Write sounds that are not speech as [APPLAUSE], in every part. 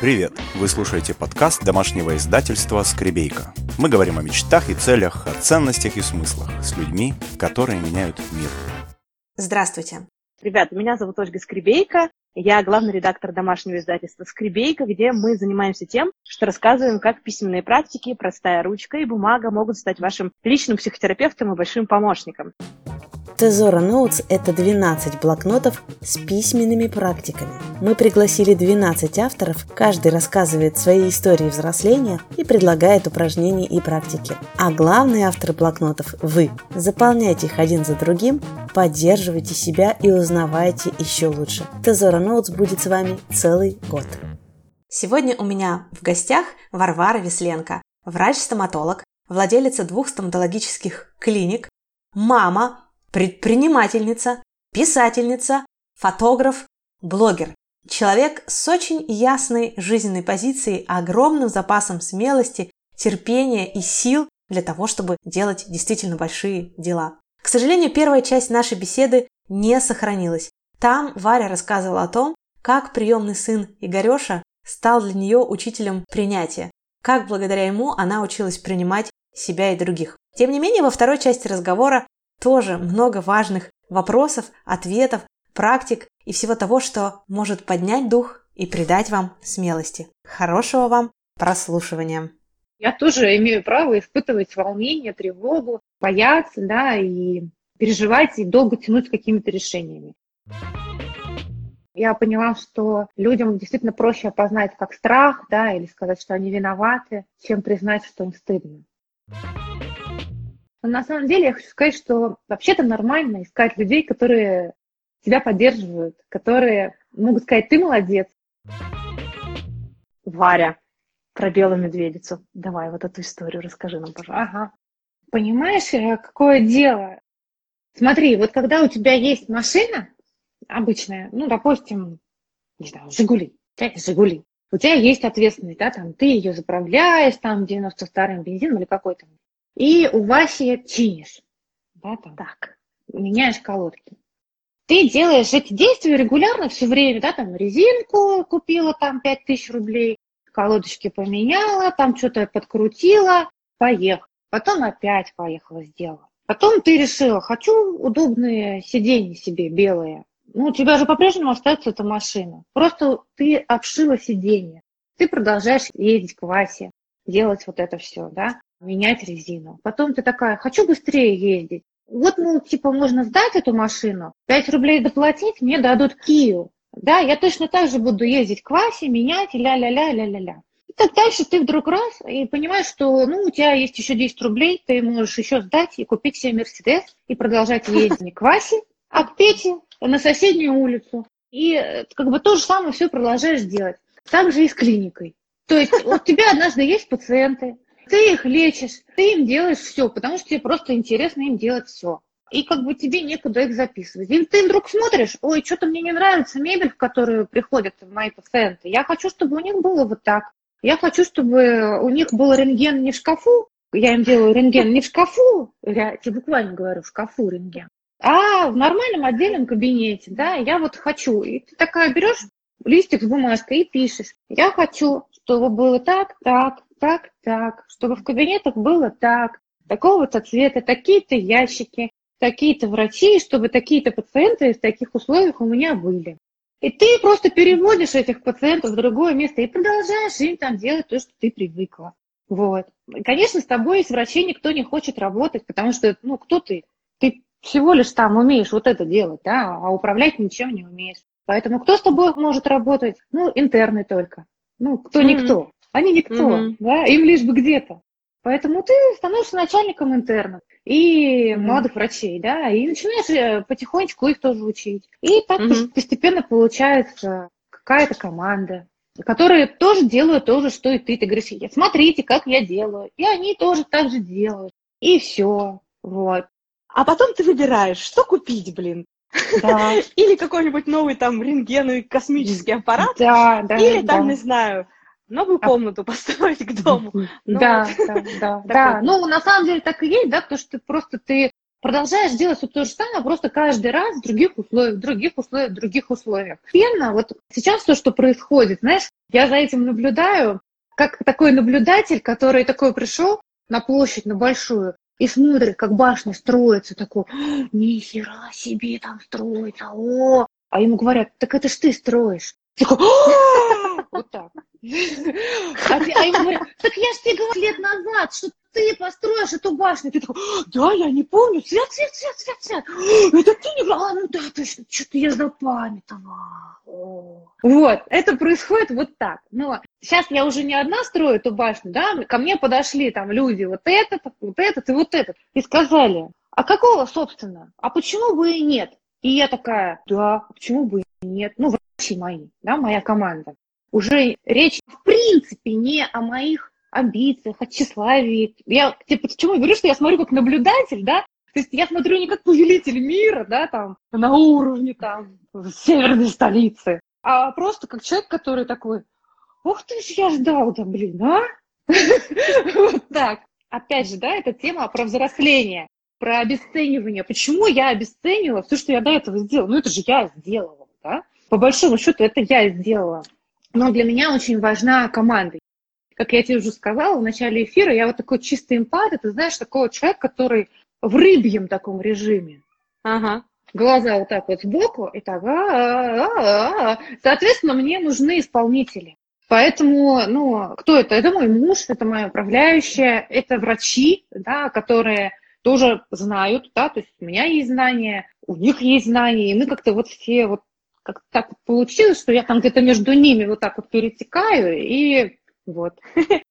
Привет! Вы слушаете подкаст домашнего издательства «Скребейка». Мы говорим о мечтах и целях, о ценностях и смыслах с людьми, которые меняют мир. Здравствуйте! Ребята, меня зовут Ольга Скребейка. Я главный редактор домашнего издательства «Скребейка», где мы занимаемся тем, что рассказываем, как письменные практики, простая ручка и бумага могут стать вашим личным психотерапевтом и большим помощником. Тезора Notes – это 12 блокнотов с письменными практиками. Мы пригласили 12 авторов, каждый рассказывает свои истории взросления и предлагает упражнения и практики. А главные авторы блокнотов – вы. Заполняйте их один за другим, поддерживайте себя и узнавайте еще лучше. Тезора Notes будет с вами целый год. Сегодня у меня в гостях Варвара Весленко, врач-стоматолог, владелица двух стоматологических клиник, мама предпринимательница, писательница, фотограф, блогер. Человек с очень ясной жизненной позицией, огромным запасом смелости, терпения и сил для того, чтобы делать действительно большие дела. К сожалению, первая часть нашей беседы не сохранилась. Там Варя рассказывала о том, как приемный сын Игореша стал для нее учителем принятия, как благодаря ему она училась принимать себя и других. Тем не менее, во второй части разговора тоже много важных вопросов, ответов, практик и всего того, что может поднять дух и придать вам смелости. Хорошего вам прослушивания. Я тоже имею право испытывать волнение, тревогу, бояться, да, и переживать, и долго тянуть с какими-то решениями. Я поняла, что людям действительно проще опознать как страх, да, или сказать, что они виноваты, чем признать, что им стыдно. Но на самом деле я хочу сказать, что вообще-то нормально искать людей, которые тебя поддерживают, которые могут сказать, ты молодец. Варя, про белую медведицу. Давай вот эту историю расскажи нам, пожалуйста. Ага. Понимаешь, э, какое дело? Смотри, вот когда у тебя есть машина обычная, ну, допустим, не знаю, Жигули, Жигули, у тебя есть ответственность, да, там, ты ее заправляешь, там, 92-м бензином или какой-то и у Васи чинишь. Да, там. Так. Меняешь колодки. Ты делаешь эти действия регулярно все время, да, там резинку купила там 5000 рублей, колодочки поменяла, там что-то подкрутила, поехала. Потом опять поехала, сделала. Потом ты решила, хочу удобные сиденья себе белые. Ну, у тебя же по-прежнему остается эта машина. Просто ты обшила сиденье. Ты продолжаешь ездить к Васе, делать вот это все, да менять резину. Потом ты такая, хочу быстрее ездить. Вот, мол, типа, можно сдать эту машину, 5 рублей доплатить, мне дадут Кию. Да, я точно так же буду ездить к Васе, менять, ля-ля-ля, ля-ля-ля. И так дальше ты вдруг раз и понимаешь, что ну, у тебя есть еще 10 рублей, ты можешь еще сдать и купить себе Мерседес и продолжать ездить не к Васе, а к Пете на соседнюю улицу. И э, как бы то же самое все продолжаешь делать. Так же и с клиникой. То есть у тебя однажды есть пациенты, ты их лечишь, ты им делаешь все, потому что тебе просто интересно им делать все. И как бы тебе некуда их записывать. И ты вдруг смотришь, ой, что-то мне не нравится мебель, в которую приходят мои пациенты. Я хочу, чтобы у них было вот так. Я хочу, чтобы у них был рентген не в шкафу, я им делаю рентген не в шкафу, я тебе буквально говорю, в шкафу рентген, а в нормальном отдельном кабинете, да, я вот хочу. И ты такая берешь листик с бумажкой и пишешь, я хочу, чтобы было так, так, так, так, чтобы в кабинетах было так, такого-то цвета, такие-то ящики, такие-то врачи, чтобы такие-то пациенты в таких условиях у меня были. И ты просто переводишь этих пациентов в другое место и продолжаешь им там делать то, что ты привыкла. Вот. Конечно, с тобой из врачей никто не хочет работать, потому что, ну, кто ты? Ты всего лишь там умеешь вот это делать, да, а управлять ничем не умеешь. Поэтому кто с тобой может работать? Ну, интерны только. Ну, кто mm-hmm. никто. Они никто, mm-hmm. да, им лишь бы где-то. Поэтому ты становишься начальником интернов и mm-hmm. молодых врачей, да, и начинаешь э, потихонечку их тоже учить. И так mm-hmm. постепенно получается какая-то команда, которые тоже делают то же, что и ты. Ты говоришь, смотрите, как я делаю. И они тоже так же делают. И все. Вот. А потом ты выбираешь, что купить, блин. Да. [LAUGHS] Или какой-нибудь новый там рентген космический аппарат. Да, да. Или там, да. не знаю, новую а комнату построить к дому. Ну, да, да, [LAUGHS] да, да. Ну, на самом деле так и есть, да, потому что просто ты продолжаешь делать все то же самое, просто каждый раз в других условиях, в других условиях, в других условиях. Пенно, вот сейчас то, что происходит, знаешь, я за этим наблюдаю, как такой наблюдатель, который такой пришел на площадь, на большую, и смотрит, как башня строится, такой, ни хера себе там строится, о! А ему говорят, так это ж ты строишь. Такой, вот так. А, а ему говорят, так я ж тебе говорил лет назад, что ты построишь эту башню. Ты такой, да, я не помню, свет, свет, свет, свет, свет. Это ты не А, ну да, точно, что-то я запамятовала. Вот, это происходит вот так. Но сейчас я уже не одна строю эту башню, да, ко мне подошли там люди, вот этот, вот этот и вот этот, и сказали, а какого, собственно, а почему бы и нет? И я такая, да, а почему бы и нет? Ну, врачи мои, да, моя команда. Уже речь в принципе не о моих амбициях, о тщеславии. Я, типа, почему я говорю, что я смотрю как наблюдатель, да? То есть я смотрю не как повелитель мира, да, там, на уровне, там, северной столицы, а просто как человек, который такой, ух ты ж, я ждал, да, блин, а? [LAUGHS] Вот так. Опять же, да, эта тема про взросление, про обесценивание. Почему я обесценила все, что я до этого сделала? Ну, это же я сделала, да? По большому счету, это я сделала. Но для меня очень важна команда как я тебе уже сказала в начале эфира, я вот такой чистый эмпат, ты знаешь, такой человек, который в рыбьем таком режиме. Ага. Глаза вот так вот сбоку, и так, а-а-а-а. Соответственно, мне нужны исполнители. Поэтому, ну, кто это? Это мой муж, это моя управляющая, это врачи, да, которые тоже знают, да, то есть у меня есть знания, у них есть знания, и мы как-то вот все вот как так получилось, что я там где-то между ними вот так вот перетекаю, и вот. [LAUGHS]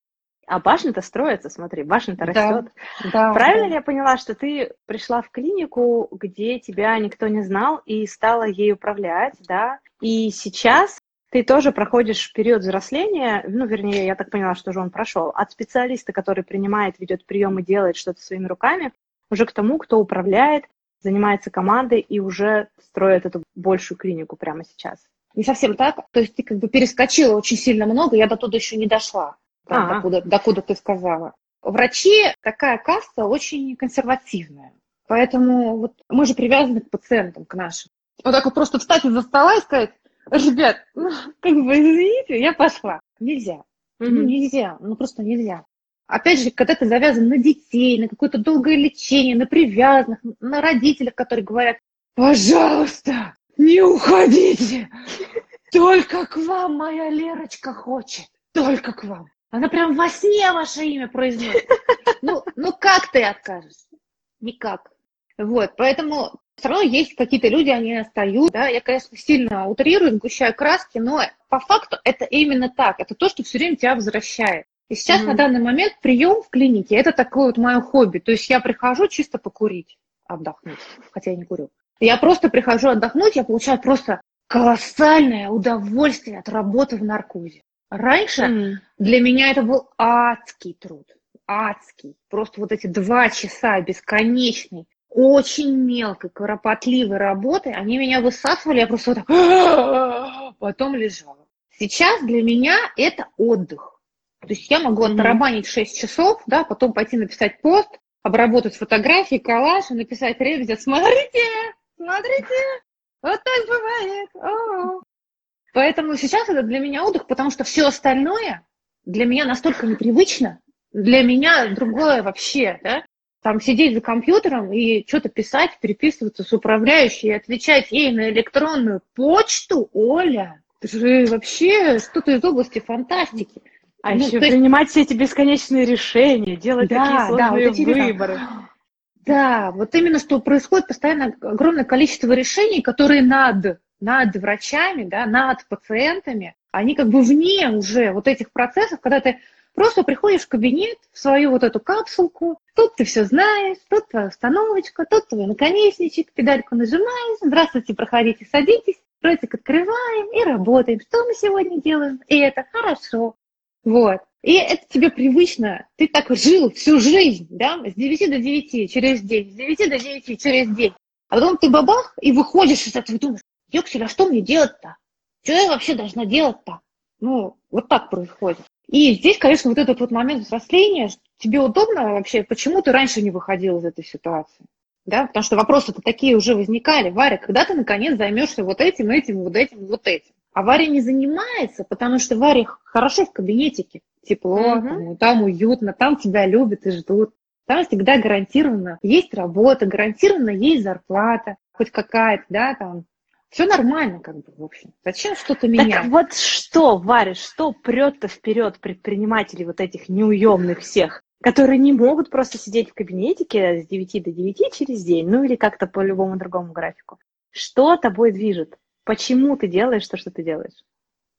А башня-то строится, смотри, башня-то растет. Да, да, Правильно да. ли я поняла, что ты пришла в клинику, где тебя никто не знал, и стала ей управлять, да? И сейчас ты тоже проходишь период взросления, ну, вернее, я так поняла, что же он прошел, от специалиста, который принимает, ведет прием и делает что-то своими руками, уже к тому, кто управляет, занимается командой и уже строит эту большую клинику прямо сейчас. Не совсем так. То есть ты как бы перескочила очень сильно много, я до туда еще не дошла, там, до, куда, до куда ты сказала. Врачи такая каста очень консервативная. Поэтому вот мы же привязаны к пациентам, к нашим. Вот так вот просто встать из-за стола и сказать, ребят, ну, как бы извините, я пошла. Нельзя. Mm-hmm. Ну, нельзя. Ну, просто нельзя. Опять же, когда ты завязан на детей, на какое-то долгое лечение, на привязанных, на родителях, которые говорят, пожалуйста, не уходите! Только к вам моя Лерочка хочет. Только к вам. Она прям во сне ваше имя произносит. Ну, ну как ты откажешься? Никак. Вот, поэтому все равно есть какие-то люди, они остаются, да, я, конечно, сильно утрирую, сгущаю краски, но по факту это именно так, это то, что все время тебя возвращает. И сейчас mm-hmm. на данный момент прием в клинике это такое вот мое хобби, то есть я прихожу чисто покурить, отдохнуть, хотя я не курю. Я просто прихожу отдохнуть, я получаю просто колоссальное удовольствие от работы в наркозе. Раньше mm. для меня это был адский труд, адский. Просто вот эти два часа бесконечной, очень мелкой, кропотливой работы, они меня высасывали, я просто вот так потом лежала. Сейчас для меня это отдых. То есть я могу оттарабанить 6 часов, да, потом пойти написать пост, обработать фотографии, коллаж и написать ревизию. Смотрите, смотрите, вот так бывает. О-о-о. Поэтому сейчас это для меня отдых, потому что все остальное для меня настолько непривычно, для меня другое вообще, да? Там сидеть за компьютером и что-то писать, переписываться с управляющей и отвечать ей на электронную почту, Оля, это же вообще что-то из области фантастики. А ну, еще принимать все эти бесконечные решения, делать да, такие сложные да, вот эти выборы. Там, да, вот именно что происходит постоянно огромное количество решений, которые над, над врачами, да, над пациентами, они как бы вне уже вот этих процессов, когда ты просто приходишь в кабинет, в свою вот эту капсулку, тут ты все знаешь, тут твоя установочка, тут твой наконечничек, педальку нажимаешь, здравствуйте, проходите, садитесь, ротик открываем и работаем. Что мы сегодня делаем? И это хорошо. Вот. И это тебе привычно. Ты так жил всю жизнь, да, с 9 до 9 через день, с 9 до 9 через день. А потом ты бабах и выходишь из этого и думаешь, Ёксель, а что мне делать-то? Что я вообще должна делать-то? Ну, вот так происходит. И здесь, конечно, вот этот вот момент взросления, тебе удобно вообще, почему ты раньше не выходил из этой ситуации? да, потому что вопросы-то такие уже возникали. Варя, когда ты наконец займешься вот этим, этим, вот этим, вот этим? А Варя не занимается, потому что Варе хорошо в кабинетике, тепло, угу. там, там уютно, там тебя любят и ждут. Там всегда гарантированно есть работа, гарантированно есть зарплата, хоть какая-то, да, там. Все нормально, как бы, в общем. Зачем что-то менять? Так вот что, Варя, что прет-то вперед предпринимателей вот этих неуемных всех? которые не могут просто сидеть в кабинетике с 9 до 9 через день, ну или как-то по любому другому графику. Что тобой движет? Почему ты делаешь то, что ты делаешь?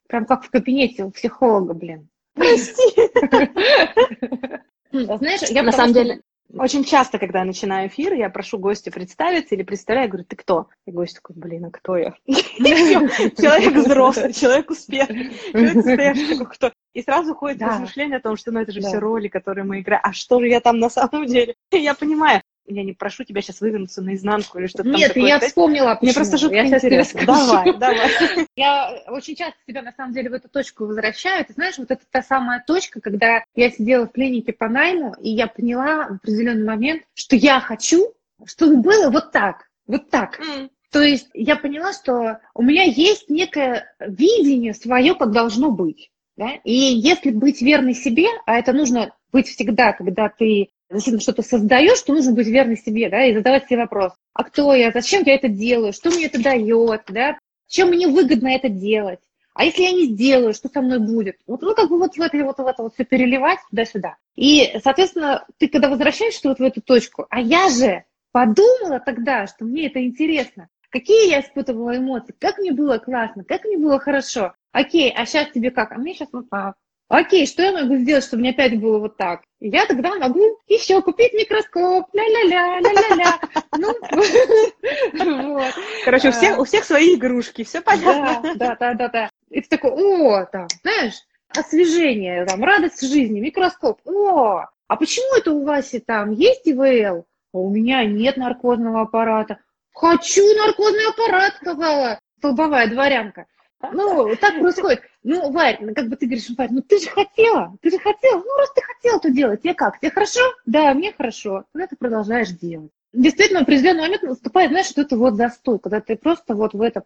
Прям как в кабинете у психолога, блин. Прости. [LAUGHS] Знаешь, я на самом деле очень часто, когда я начинаю эфир, я прошу гостя представиться или представляю, говорю, ты кто? И гость такой, блин, а кто я? [LAUGHS] Человек взрослый, человек успешный, человек состоявший, кто? И сразу уходит размышление о том, что ну это же все роли, которые мы играем. А что же я там на самом деле? Я понимаю, я не прошу тебя сейчас вывернуться наизнанку или что-то Нет, я вспомнила, Мне просто жутко я интересно. Давай, [LAUGHS] давай. Я очень часто себя, на самом деле, в эту точку возвращаю. Ты знаешь, вот это та самая точка, когда я сидела в клинике по найму, и я поняла в определенный момент, что я хочу, чтобы было вот так, вот так. Mm. То есть я поняла, что у меня есть некое видение свое, как должно быть. Да? И если быть верной себе, а это нужно быть всегда, когда ты действительно что-то создаешь, то нужно быть верной себе, да, и задавать себе вопрос, а кто я, зачем я это делаю, что мне это дает, да, чем мне выгодно это делать, а если я не сделаю, что со мной будет? Вот, ну, как бы вот в это вот, в это вот все переливать туда-сюда. И, соответственно, ты когда возвращаешься вот в эту точку, а я же подумала тогда, что мне это интересно, какие я испытывала эмоции, как мне было классно, как мне было хорошо. Окей, а сейчас тебе как? А мне сейчас вот так. Окей, что я могу сделать, чтобы мне опять было вот так? Я тогда могу еще купить микроскоп, ля-ля-ля, ля-ля-ля. Ну, вот. Короче, у всех, у всех свои игрушки, все понятно. Да, да, да, да. И ты такой, о, там, знаешь, освежение, там, радость жизни, микроскоп. О, а почему это у Васи там есть ИВЛ, а у меня нет наркозного аппарата? Хочу наркозный аппарат, сказала столбовая дворянка. Ну, так происходит. Ну, Варь, ну, как бы ты говоришь, Варь, ну ты же хотела, ты же хотела. Ну, раз ты хотела, то делать. Тебе как? Тебе хорошо? Да, мне хорошо. Тогда ты продолжаешь делать. Действительно, в определенный момент наступает, знаешь, что это вот застой, когда ты просто вот в это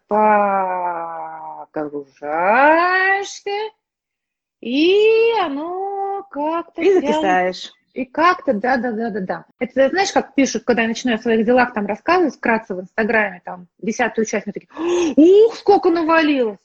погружаешься, и оно как-то... И закисаешь. И как-то, да-да-да-да-да. Это, знаешь, как пишут, когда я начинаю о своих делах там рассказывать вкратце в Инстаграме, там, десятую часть, мне такие, ух, сколько навалилось!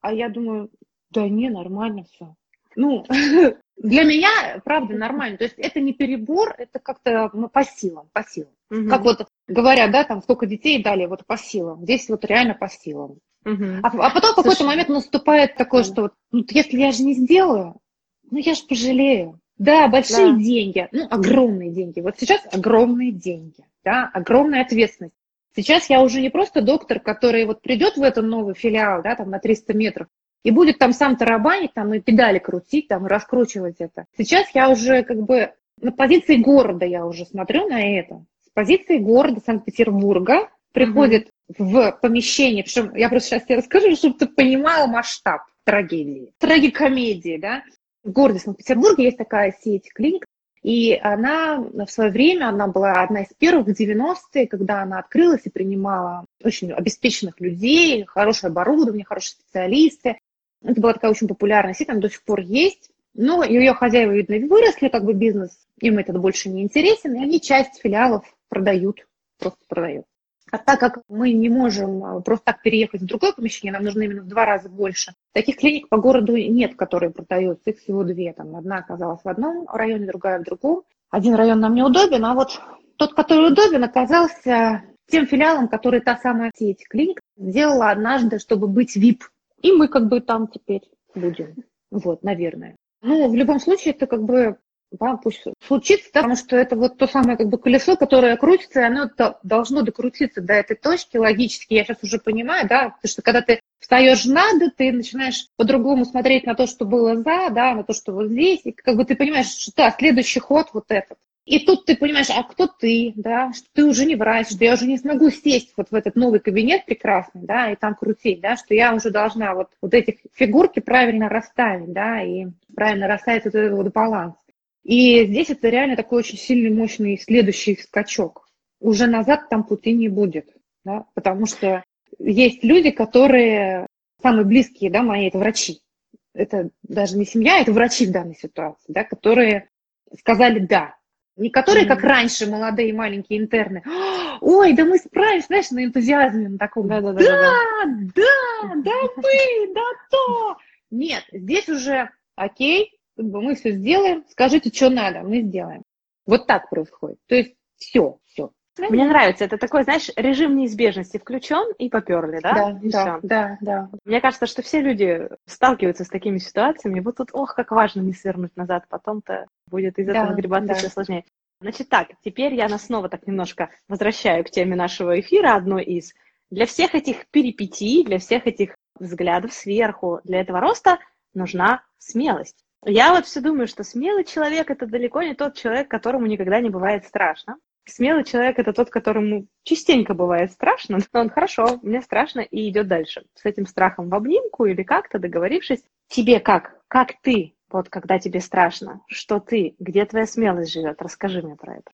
А я думаю, да не, нормально все. Ну, [LAUGHS] для меня, правда, нормально. То есть это не перебор, это как-то ну, по силам, по силам. Угу. Как вот говорят, да, там сколько детей дали, вот по силам. Здесь вот реально по силам. Угу. А, а потом в какой-то момент наступает такое, что вот, ну, если я же не сделаю, ну я же пожалею. Да, большие да. деньги, ну, огромные деньги. Вот сейчас огромные деньги, да, огромная ответственность. Сейчас я уже не просто доктор, который вот придет в этот новый филиал, да, там на 300 метров, и будет там сам тарабанить, там и педали крутить, там и раскручивать это. Сейчас я уже как бы на позиции города я уже смотрю на это. С позиции города Санкт-Петербурга приходит угу. в помещение, причем я просто сейчас тебе расскажу, чтобы ты понимала масштаб трагедии, трагикомедии, да. В городе Санкт-Петербурге есть такая сеть клиник, и она в свое время, она была одна из первых в 90-е, когда она открылась и принимала очень обеспеченных людей, хорошее оборудование, хорошие специалисты. Это была такая очень популярная сеть, она до сих пор есть. Но ее хозяева, видно, выросли, как бы бизнес, им этот больше не интересен, и они часть филиалов продают, просто продают. А так как мы не можем а, просто так переехать в другое помещение, нам нужно именно в два раза больше. Таких клиник по городу нет, которые продаются, их всего две. Там одна оказалась в одном районе, другая в другом. Один район нам неудобен, а вот тот, который удобен, оказался тем филиалом, который та самая сеть клиник сделала однажды, чтобы быть VIP. И мы как бы там теперь будем. Вот, наверное. Ну, в любом случае, это как бы да, пусть случится, потому что это вот то самое как бы колесо, которое крутится, и оно должно докрутиться до этой точки логически. Я сейчас уже понимаю, да, потому что когда ты встаешь надо, ты начинаешь по-другому смотреть на то, что было за, да, на то, что вот здесь, и как бы ты понимаешь, что да, следующий ход вот этот. И тут ты понимаешь, а кто ты, да, что ты уже не врач, что я уже не смогу сесть вот в этот новый кабинет прекрасный, да, и там крутить, да, что я уже должна вот, вот эти фигурки правильно расставить, да, и правильно расставить вот этот вот баланс. И здесь это реально такой очень сильный, мощный следующий скачок. уже назад там пути не будет, да, потому что есть люди, которые самые близкие, да, мои, это врачи. Это даже не семья, это врачи в данной ситуации, да, которые сказали «да». Не которые, mm-hmm. как раньше, молодые маленькие интерны, ой, да мы справимся, знаешь, на энтузиазме, на таком, да, да, да, да, да, да, мы, да то. Нет, здесь уже окей, как бы мы все сделаем, скажите, что надо, мы сделаем. Вот так происходит. То есть все, все. Мне нравится, это такой, знаешь, режим неизбежности включен и поперли, да? Да, и да, все. да, да. Мне кажется, что все люди сталкиваются с такими ситуациями, вот тут, ох, как важно не свернуть назад, потом-то будет из этого да, гребаться да. все сложнее. Значит так, теперь я нас снова так немножко возвращаю к теме нашего эфира, одной из. Для всех этих перипетий, для всех этих взглядов сверху, для этого роста нужна смелость. Я вот все думаю, что смелый человек – это далеко не тот человек, которому никогда не бывает страшно. Смелый человек – это тот, которому частенько бывает страшно, но он хорошо, мне страшно и идет дальше. С этим страхом в обнимку или как-то договорившись. Тебе как? Как ты? Вот когда тебе страшно, что ты, где твоя смелость живет? Расскажи мне про это.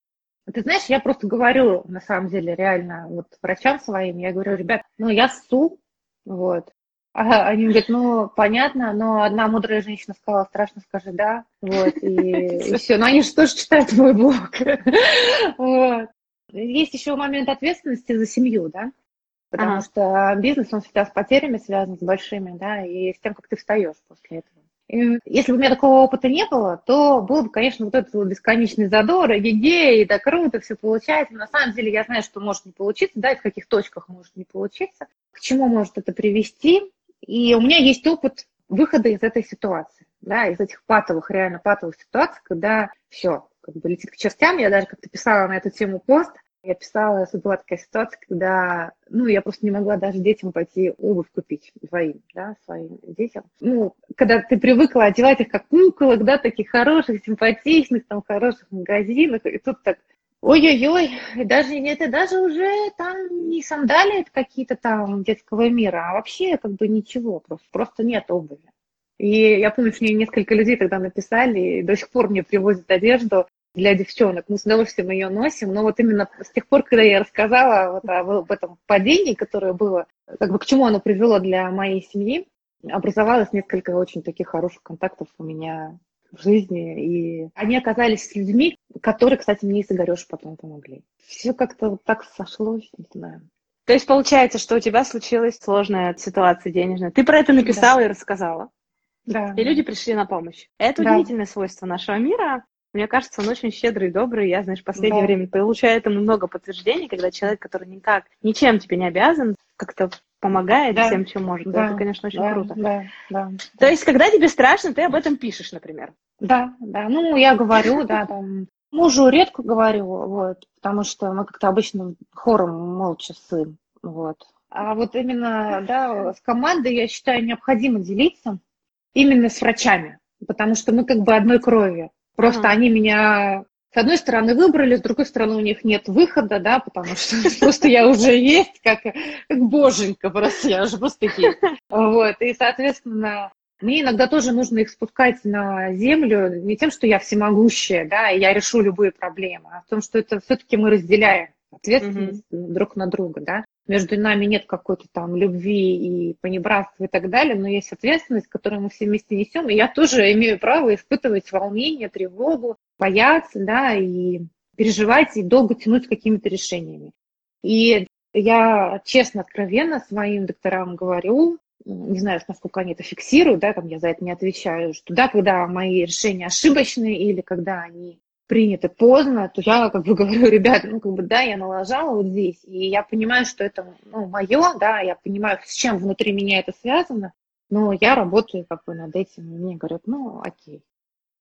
Ты знаешь, я просто говорю, на самом деле, реально, вот врачам своим, я говорю, ребят, ну, я ссу, вот, они говорят, ну, понятно, но одна мудрая женщина сказала, страшно скажи да, вот, и, и все. Но они же тоже читают мой блог. [LAUGHS] Вот. Есть еще момент ответственности за семью, да, потому ага. что бизнес, он всегда с потерями связан, с большими, да, и с тем, как ты встаешь после этого. И если бы у меня такого опыта не было, то был бы, конечно, вот этот вот бесконечный задор, и идеи, да круто, все получается. На самом деле я знаю, что может не получиться, да, и в каких точках может не получиться, к чему может это привести. И у меня есть опыт выхода из этой ситуации, да, из этих патовых, реально патовых ситуаций, когда все, как бы летит к чертям. Я даже как-то писала на эту тему пост, я писала, что была такая ситуация, когда, ну, я просто не могла даже детям пойти обувь купить двоим, да, своим детям. Ну, когда ты привыкла одевать их как куколок, да, таких хороших, симпатичных, там, хороших магазинах, и тут так Ой-ой-ой, даже это даже уже там не сандалии какие-то там детского мира, а вообще как бы ничего, просто, просто нет обуви. И я помню, что мне несколько людей тогда написали, и до сих пор мне привозят одежду для девчонок. Мы с удовольствием ее носим, но вот именно с тех пор, когда я рассказала вот об этом падении, которое было, как бы к чему оно привело для моей семьи, образовалось несколько очень таких хороших контактов у меня в жизни. И они оказались людьми, которые, кстати, мне и с Игорёшей потом помогли. Все как-то вот так сошлось, не знаю. То есть получается, что у тебя случилась сложная ситуация денежная. Ты про это написала да. и рассказала. Да. И люди пришли на помощь. Это да. удивительное свойство нашего мира. Мне кажется, он очень щедрый и добрый. Я, знаешь, в последнее да. время получаю этому много подтверждений, когда человек, который никак, ничем тебе не обязан, как-то помогает да. всем, чем может. Да. Это, конечно, очень да. круто. Да. Да. То есть, когда тебе страшно, ты об этом пишешь, например. Да, да. Ну, я говорю, да, там, мужу редко говорю, вот, потому что мы как-то обычно хором молча сын, вот. А вот именно, да, с командой, я считаю, необходимо делиться именно с врачами, потому что мы как бы одной крови. Просто ага. они меня с одной стороны выбрали, с другой стороны у них нет выхода, да, потому что [LAUGHS] просто я уже есть, как, как боженька, просто я уже просто есть. Вот, и, соответственно, мне иногда тоже нужно их спускать на землю не тем, что я всемогущая, да, и я решу любые проблемы, а в том, что это все-таки мы разделяем ответственность mm-hmm. друг на друга, да. Между нами нет какой-то там любви и понебратства и так далее, но есть ответственность, которую мы все вместе несем, и я тоже имею право испытывать волнение, тревогу, бояться, да, и переживать, и долго тянуть с какими-то решениями. И я честно, откровенно своим докторам говорю, не знаю, насколько они это фиксируют, да, там я за это не отвечаю, что да, когда мои решения ошибочные или когда они приняты поздно, то я как бы [LAUGHS] говорю, ребят, ну как бы да, я налажала вот здесь, и я понимаю, что это ну, мое, да, я понимаю, с чем внутри меня это связано, но я работаю как бы над этим, и мне говорят, ну окей.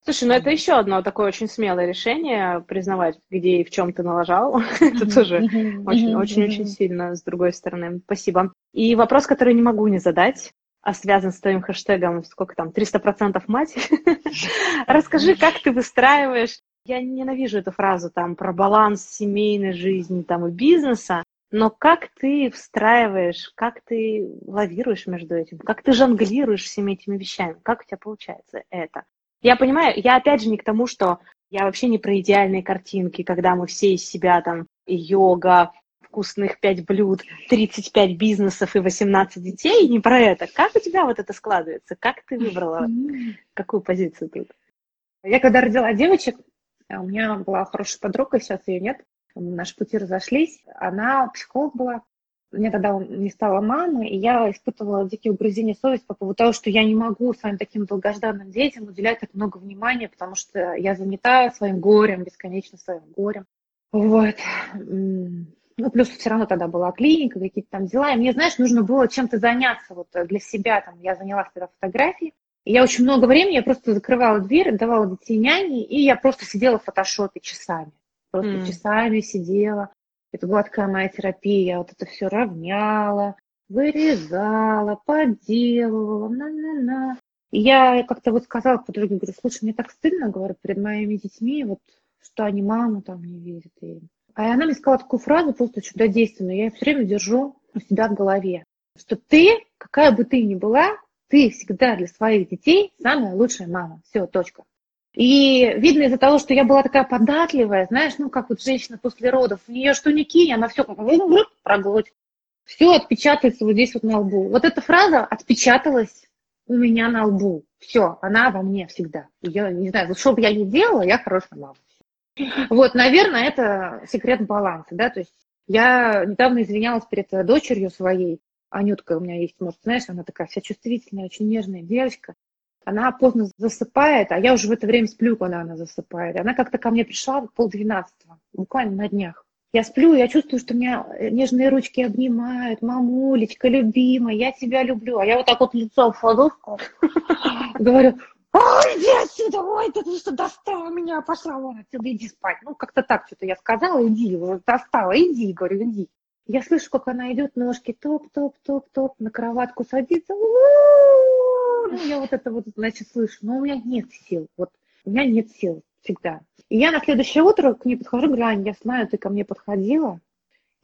Слушай, ну это еще одно такое очень смелое решение, признавать, где и в чем ты налажал. [LAUGHS] это тоже очень-очень-очень сильно с другой стороны. Спасибо. И вопрос, который не могу не задать, а связан с твоим хэштегом, сколько там, 300% мать. [LAUGHS] Расскажи, как ты выстраиваешь я ненавижу эту фразу там про баланс семейной жизни там и бизнеса, но как ты встраиваешь, как ты лавируешь между этим, как ты жонглируешь всеми этими вещами, как у тебя получается это? Я понимаю, я опять же не к тому, что я вообще не про идеальные картинки, когда мы все из себя там йога, вкусных 5 блюд, 35 бизнесов и 18 детей, не про это. Как у тебя вот это складывается? Как ты выбрала какую позицию тут? Я когда родила девочек, у меня была хорошая подруга, сейчас ее нет, наши пути разошлись, она психолог была, мне тогда не стала мамы, и я испытывала дикие угрызения совести по поводу того, что я не могу своим таким долгожданным детям уделять так много внимания, потому что я занята своим горем, бесконечно своим горем. Вот. Ну, плюс все равно тогда была клиника, какие-то там дела. И мне, знаешь, нужно было чем-то заняться вот для себя. Там, я занялась тогда фотографией. Я очень много времени, я просто закрывала дверь, давала детей няне, и я просто сидела в фотошопе часами. Просто mm. часами сидела. Это была такая моя терапия. Я вот это все равняла, вырезала, подделывала, на-на-на. И я как-то вот сказала подруге, говорю, слушай, мне так стыдно, говорю, перед моими детьми, вот, что они маму там не видят. И... А она мне сказала такую фразу, просто чудодейственную, я ее все время держу у себя в голове, что ты, какая бы ты ни была, ты всегда для своих детей самая лучшая мама. Все, точка. И видно из-за того, что я была такая податливая, знаешь, ну, как вот женщина после родов, у нее что ни кинь, она все проглотит. Все отпечатается вот здесь вот на лбу. Вот эта фраза отпечаталась у меня на лбу. Все, она во мне всегда. Я не знаю, вот что бы я ни делала, я хорошая мама. Вот, наверное, это секрет баланса, да, то есть я недавно извинялась перед дочерью своей, Анютка у меня есть, может, знаешь, она такая вся чувствительная, очень нежная девочка она поздно засыпает, а я уже в это время сплю, когда она засыпает. Она как-то ко мне пришла в полдвенадцатого, буквально на днях. Я сплю, я чувствую, что меня нежные ручки обнимают. Мамулечка, любимая, я тебя люблю. А я вот так вот лицо в подушку [LAUGHS] говорю, ой, иди отсюда, ой, ты что достала меня, пошла вон отсюда, иди спать. Ну, как-то так что-то я сказала, иди, достала, иди, говорю, иди. Я слышу, как она идет, ножки топ-топ-топ-топ, на кроватку садится, ну, я вот это вот, значит, слышу, но у меня нет сил, вот у меня нет сил всегда. И я на следующее утро к ней подхожу, говорю, Аня, я знаю, ты ко мне подходила,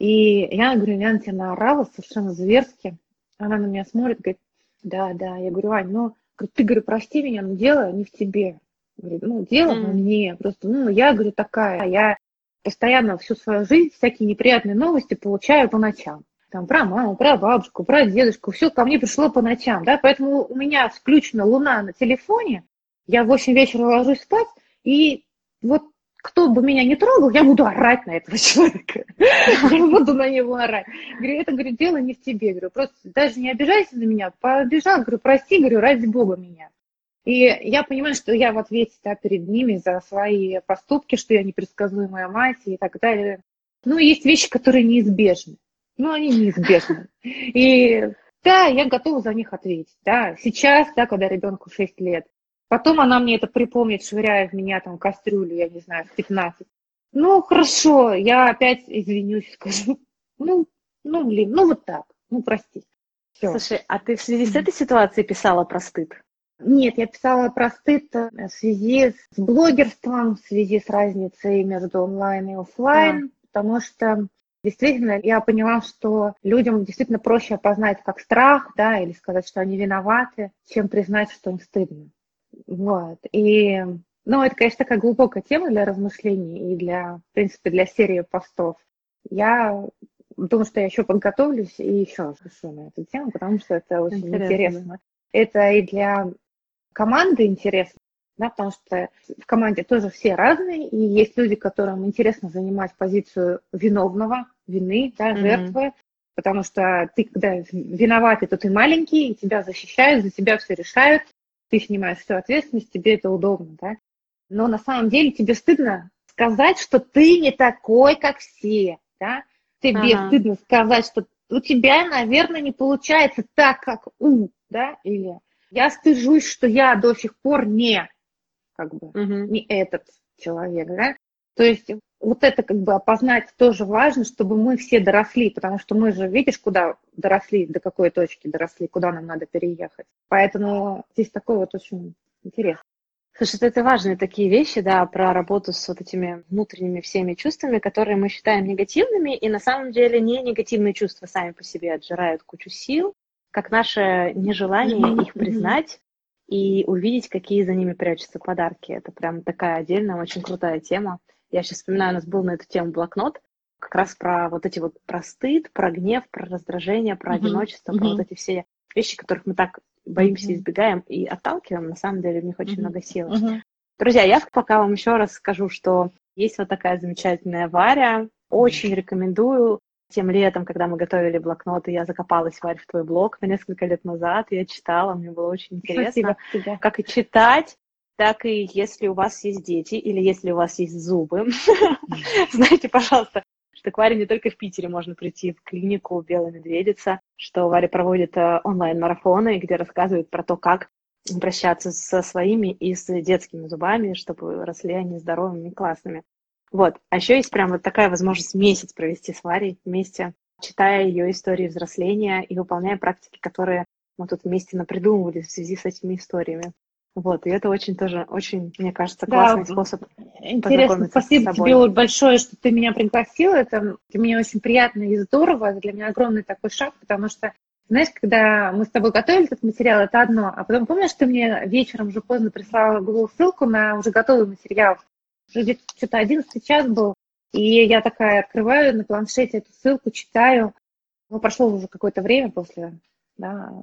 и я говорю, я на тебя наорала совершенно зверски. Она на меня смотрит, говорит, да, да. Я говорю, Ань, ну, ты, говорю, прости меня, но дело не в тебе. Говорю, ну, дело mm. во мне. Просто, ну, я, говорю, такая. Я постоянно всю свою жизнь всякие неприятные новости получаю по ночам там, про маму, про бабушку, про дедушку, все ко мне пришло по ночам, да, поэтому у меня включена луна на телефоне, я в 8 вечера ложусь спать, и вот кто бы меня не трогал, я буду орать на этого [LAUGHS] человека. Я буду на него орать. Говорю, это, говорю, дело не в тебе. Говорю, просто даже не обижайся на меня. Побежал, говорю, прости, говорю, ради бога меня. И я понимаю, что я в ответе да, перед ними за свои поступки, что я непредсказуемая мать и так далее. Ну, есть вещи, которые неизбежны ну, они неизбежны. [LAUGHS] И да, я готова за них ответить. Да, сейчас, да, когда ребенку 6 лет. Потом она мне это припомнит, швыряя в меня там кастрюлю, я не знаю, в 15. Ну, хорошо, я опять извинюсь, [LAUGHS] скажу. Ну, ну, блин, ну вот так, ну, прости. Все. Слушай, а ты в связи с этой ситуацией писала про стыд? Нет, я писала про стыд э, в связи с блогерством, в связи с разницей между онлайн и офлайн, а. потому что Действительно, я поняла, что людям действительно проще опознать как страх, да, или сказать, что они виноваты, чем признать, что им стыдно. Вот. И, ну, это, конечно, такая глубокая тема для размышлений и для, в принципе, для серии постов. Я думаю, что я еще подготовлюсь и еще пишу на эту тему, потому что это очень интересно. интересно. Это и для команды интересно, да, потому что в команде тоже все разные, и есть люди, которым интересно занимать позицию виновного, вины, да, жертвы, mm-hmm. потому что ты, когда виноватый, то ты маленький, и тебя защищают, за тебя все решают, ты снимаешь всю ответственность, тебе это удобно, да. Но на самом деле тебе стыдно сказать, что ты не такой, как все, да. Тебе ага. стыдно сказать, что у тебя, наверное, не получается так, как у, да, или я стыжусь, что я до сих пор не как бы, угу. не этот человек, да. То есть вот это как бы опознать тоже важно, чтобы мы все доросли, потому что мы же, видишь, куда доросли, до какой точки доросли, куда нам надо переехать. Поэтому здесь такой вот очень интересно. Слушай, это важные такие вещи, да, про работу с вот этими внутренними всеми чувствами, которые мы считаем негативными, и на самом деле не негативные чувства сами по себе отжирают кучу сил, как наше нежелание mm-hmm. их признать, и увидеть, какие за ними прячутся подарки. Это прям такая отдельная, очень крутая тема. Я сейчас вспоминаю, у нас был на эту тему блокнот. как раз про вот эти вот про стыд, про гнев, про раздражение, про Мгм. одиночество, про Мгм. вот эти все вещи, которых мы так боимся, Мгм. избегаем и отталкиваем, на самом деле в них очень Мгм. много силы. Мгм. Друзья, я пока вам еще раз скажу, что есть вот такая замечательная Варя. Очень рекомендую. Тем летом, когда мы готовили блокноты, я закопалась, Варь, в твой блог на несколько лет назад. Я читала, мне было очень интересно. Спасибо. Как и читать, так и если у вас есть дети или если у вас есть зубы. Знаете, пожалуйста, что к Варе не только в Питере можно прийти в клинику «Белая медведица», что Варя проводит э, онлайн-марафоны, где рассказывает про то, как обращаться со своими и с детскими зубами, чтобы росли они здоровыми и классными. Вот. А еще есть прям вот такая возможность месяц провести с Варей вместе, читая ее истории взросления и выполняя практики, которые мы тут вместе напридумывали в связи с этими историями. Вот, и это очень тоже, очень, мне кажется, Да, классный способ. Интересно, спасибо тебе, Оль, большое, что ты меня пригласила. Это для меня очень приятно и здорово. Это для меня огромный такой шаг, потому что, знаешь, когда мы с тобой готовили этот материал, это одно. А потом, помнишь, ты мне вечером уже поздно прислала Google ссылку на уже готовый материал? Что-то 11 час был. И я такая открываю на планшете эту ссылку, читаю. Ну, прошло уже какое-то время после да,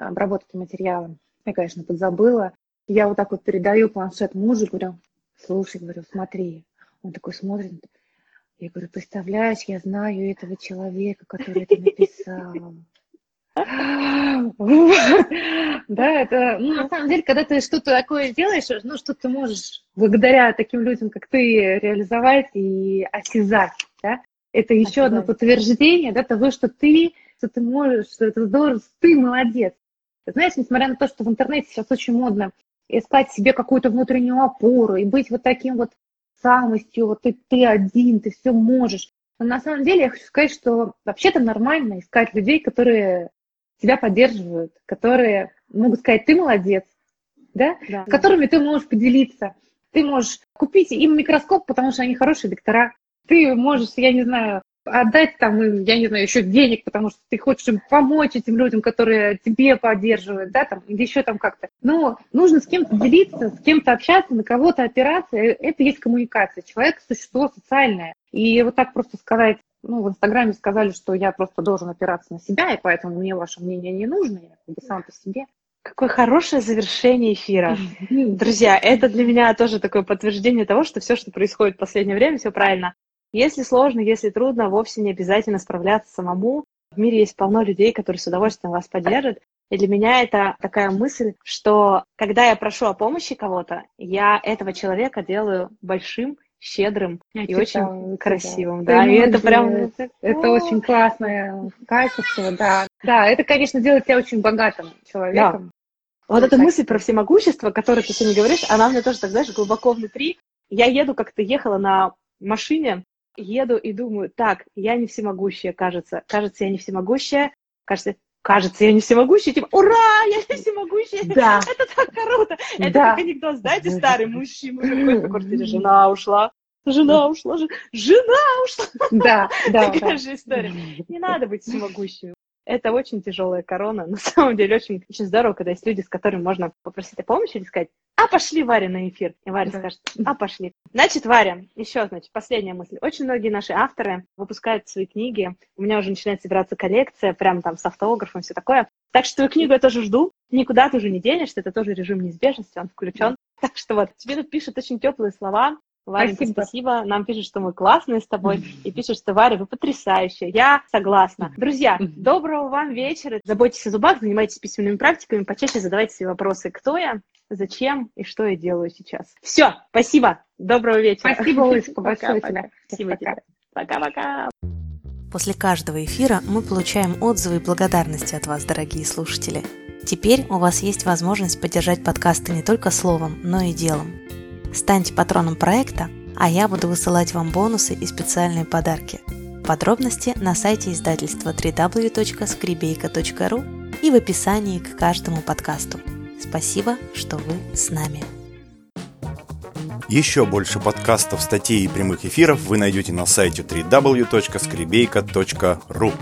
обработки материала. Я, конечно, подзабыла. Я вот так вот передаю планшет мужу, говорю, слушай, говорю, смотри. Он такой смотрит. Я говорю, представляешь, я знаю этого человека, который это написал. [LAUGHS] Да, это, ну, на самом деле, когда ты что-то такое делаешь, ну, что ты можешь благодаря таким людям, как ты, реализовать и осязать, да, это еще одно подтверждение, да, того, что ты, что ты можешь, что это здорово, ты молодец. Ты знаешь, несмотря на то, что в интернете сейчас очень модно искать себе какую-то внутреннюю опору и быть вот таким вот самостью, вот ты, ты один, ты все можешь. Но на самом деле я хочу сказать, что вообще-то нормально искать людей, которые тебя поддерживают, которые могут сказать, ты молодец, да? Да. с которыми ты можешь поделиться. Ты можешь купить им микроскоп, потому что они хорошие доктора. Ты можешь, я не знаю, отдать там, я не знаю, еще денег, потому что ты хочешь им помочь этим людям, которые тебе поддерживают, да, там, или еще там как-то. Но нужно с кем-то делиться, с кем-то общаться, на кого-то опираться. Э, Это есть коммуникация. Человек – существо социальное. И вот так просто сказать, ну, в Инстаграме сказали, что я просто должен опираться на себя, и поэтому мне ваше мнение не нужно, я как бы сам по себе. Какое хорошее завершение эфира. Друзья, это для меня тоже такое подтверждение того, что все, что происходит в последнее время, все правильно. Если сложно, если трудно, вовсе не обязательно справляться самому. В мире есть полно людей, которые с удовольствием вас поддержат. И для меня это такая мысль, что когда я прошу о помощи кого-то, я этого человека делаю большим, щедрым Я и читала очень красивым. Ты Да, и это прям... Это О, очень классное качество, да. Да, это, конечно, делает тебя очень богатым человеком. Вот эта мысль про всемогущество, которую ты сегодня говоришь, она мне тоже, так знаешь, глубоко внутри. Я еду, как ты ехала на машине, еду и думаю, так, я не всемогущая, кажется. Кажется, я не всемогущая. Кажется, кажется, я не всемогущая. Типа, ура, я не всемогущая. Да. Это так круто. Это Да. как анекдот, знаете, старый мужчина ходит по квартире, жена ушла, жена ушла, жена ушла. Да, да, Такая да. же история. Не надо быть всемогущим. Это очень тяжелая корона. [LAUGHS] На самом деле очень, очень здорово, когда есть люди, с которыми можно попросить о помощи или сказать, а пошли, Варя, на эфир. И Варя Да. скажет, а пошли. Значит, Варя, еще, значит, последняя мысль. Очень многие наши авторы выпускают свои книги. У меня уже начинает собираться коллекция, прям там с автографом, все такое. Так что твою книгу я тоже жду. Никуда ты уже не денешься, это тоже режим неизбежности, он включен. Так что вот, тебе тут пишут очень теплые слова. Варенька, Спасибо. спасибо. Нам пишут, что мы классные с тобой. И пишут, что Варя, вы потрясающая. Я согласна. Друзья, доброго вам вечера. Заботьтесь о зубах, занимайтесь письменными практиками, почаще задавайте себе вопросы, кто я, зачем и что я делаю сейчас. Все, спасибо. Доброго вечера. Спасибо, Олечка, [LAUGHS] большое тебе. Спасибо Пока. тебе. Пока-пока. После каждого эфира мы получаем отзывы и благодарности от вас, дорогие слушатели. Теперь у вас есть возможность поддержать подкасты не только словом, но и делом. Станьте патроном проекта, а я буду высылать вам бонусы и специальные подарки. Подробности на сайте издательства www.skribейка.ru и в описании к каждому подкасту. Спасибо, что вы с нами. Еще больше подкастов, статей и прямых эфиров вы найдете на сайте www.skribeyka.ru